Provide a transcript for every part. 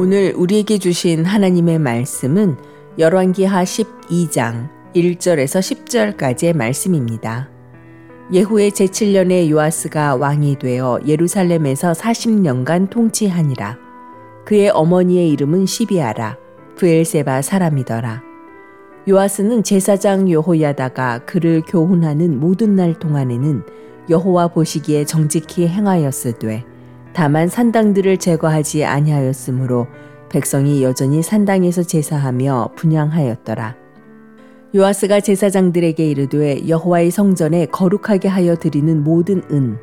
오늘 우리에게 주신 하나님의 말씀은 열왕기하 12장 1절에서 10절까지의 말씀입니다. 예후의 제7년에 요아스가 왕이 되어 예루살렘에서 40년간 통치하니라. 그의 어머니의 이름은 시비아라. 부엘세바 사람이더라. 요아스는 제사장 여호야다가 그를 교훈하는 모든 날 동안에는 여호와 보시기에 정직히 행하였으되 다만 산당들을 제거하지 아니하였으므로 백성이 여전히 산당에서 제사하며 분양하였더라. 요아스가 제사장들에게 이르되 여호와의 성전에 거룩하게 하여 드리는 모든 은,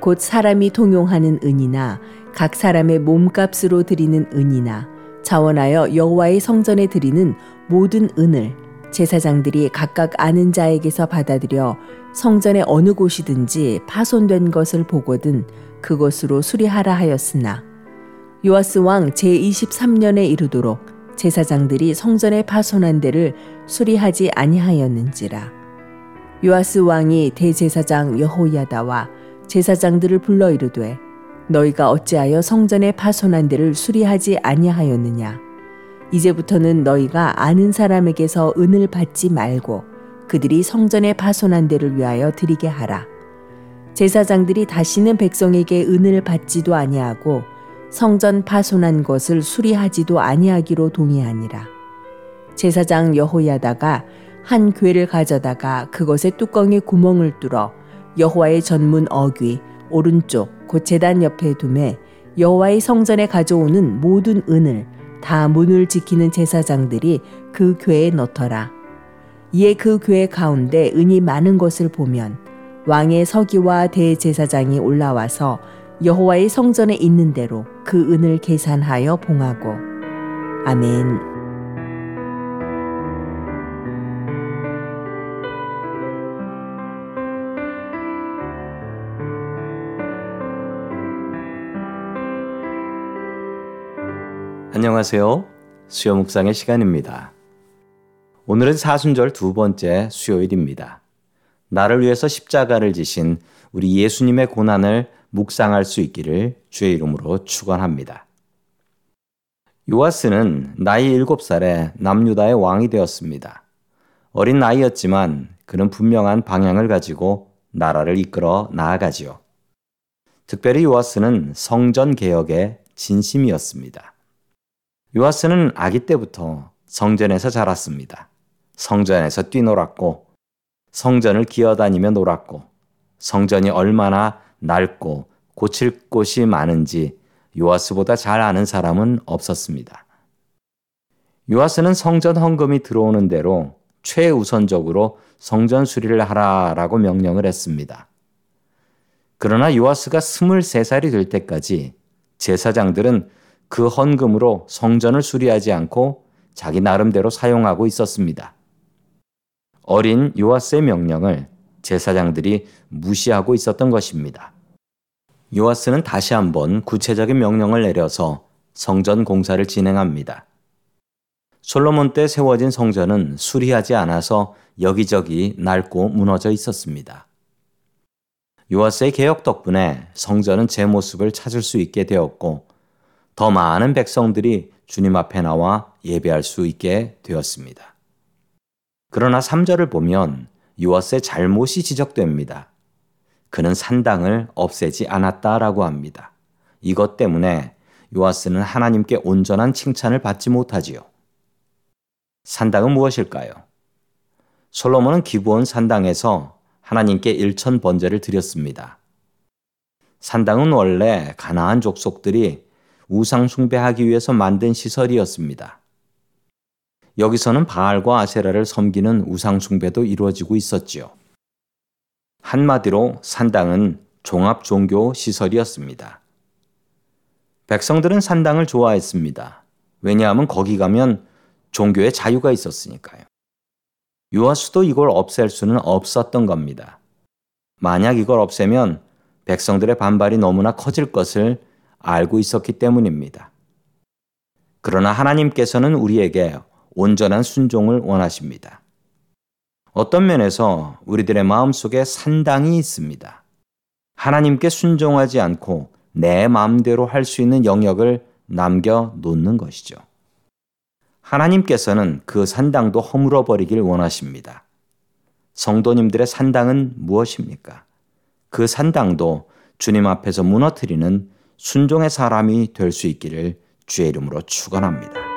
곧 사람이 통용하는 은이나 각 사람의 몸값으로 드리는 은이나 자원하여 여호와의 성전에 드리는 모든 은을 제사장들이 각각 아는 자에게서 받아들여 성전의 어느 곳이든지 파손된 것을 보거든 그것으로 수리하라 하였으나 요아스 왕 제23년에 이르도록 제사장들이 성전에 파손한 데를 수리하지 아니하였는지라. 요아스 왕이 대제사장 여호야다와 제사장들을 불러 이르되 너희가 어찌하여 성전에 파손한 데를 수리하지 아니하였느냐 이제부터는 너희가 아는 사람에게서 은을 받지 말고 그들이 성전에 파손한 데를 위하여 드리게 하라. 제사장들이 다시는 백성에게 은을 받지도 아니하고 성전 파손한 것을 수리하지도 아니하기로 동의하니라. 제사장 여호야다가 한 궤를 가져다가 그것의 뚜껑에 구멍을 뚫어 여호와의 전문 어귀 오른쪽 곧 제단 옆에 두매 여호와의 성전에 가져오는 모든 은을 다 문을 지키는 제사장들이 그 궤에 넣더라. 이에 그 궤 가운데 은이 많은 것을 보면 왕의 서기와 대제사장이 올라와서 여호와의 성전에 있는 대로 그 은을 계산하여 봉하고 아멘. 안녕하세요. 수요 묵상의 시간입니다. 오늘은 사순절 두 번째 수요일입니다. 나를 위해서 십자가를 지신 우리 예수님의 고난을 묵상할 수 있기를 주의 이름으로 축원합니다. 요아스는 나이 7살에 남유다의 왕이 되었습니다. 어린 나이였지만 그는 분명한 방향을 가지고 나라를 이끌어 나아가지요. 특별히 요아스는 성전 개혁의 진심이었습니다. 요아스는 아기 때부터 성전에서 자랐습니다. 성전에서 뛰놀았고 성전을 기어다니며 놀았고 성전이 얼마나 낡고 고칠 곳이 많은지 요아스보다 잘 아는 사람은 없었습니다. 요아스는 성전 헌금이 들어오는 대로 최우선적으로 성전 수리를 하라라고 명령을 했습니다. 그러나 요아스가 23살이 될 때까지 제사장들은 그 헌금으로 성전을 수리하지 않고 자기 나름대로 사용하고 있었습니다. 어린 요아스의 명령을 제사장들이 무시하고 있었던 것입니다. 요아스는 다시 한번 구체적인 명령을 내려서 성전 공사를 진행합니다. 솔로몬 때 세워진 성전은 수리하지 않아서 여기저기 낡고 무너져 있었습니다. 요아스의 개혁 덕분에 성전은 제 모습을 찾을 수 있게 되었고 더 많은 백성들이 주님 앞에 나와 예배할 수 있게 되었습니다. 그러나 3절을 보면 요아스의 잘못이 지적됩니다. 그는 산당을 없애지 않았다라고 합니다. 이것 때문에 요아스는 하나님께 온전한 칭찬을 받지 못하지요. 산당은 무엇일까요? 솔로몬은 기부원 산당에서 하나님께 일천 번제를 드렸습니다. 산당은 원래 가나안 족속들이 우상 숭배하기 위해서 만든 시설이었습니다. 여기서는 바알과 아세라를 섬기는 우상 숭배도 이루어지고 있었지요. 한마디로 산당은 종합 종교 시설이었습니다. 백성들은 산당을 좋아했습니다. 왜냐하면 거기 가면 종교의 자유가 있었으니까요. 유아수도 이걸 없앨 수는 없었던 겁니다. 만약 이걸 없애면 백성들의 반발이 너무나 커질 것을 알고 있었기 때문입니다. 그러나 하나님께서는 우리에게 온전한 순종을 원하십니다. 어떤 면에서 우리들의 마음 속에 산당이 있습니다. 하나님께 순종하지 않고 내 마음대로 할 수 있는 영역을 남겨 놓는 것이죠. 하나님께서는 그 산당도 허물어 버리길 원하십니다. 성도님들의 산당은 무엇입니까? 그 산당도 주님 앞에서 무너뜨리는 순종의 사람이 될 수 있기를 주의 이름으로 축원합니다.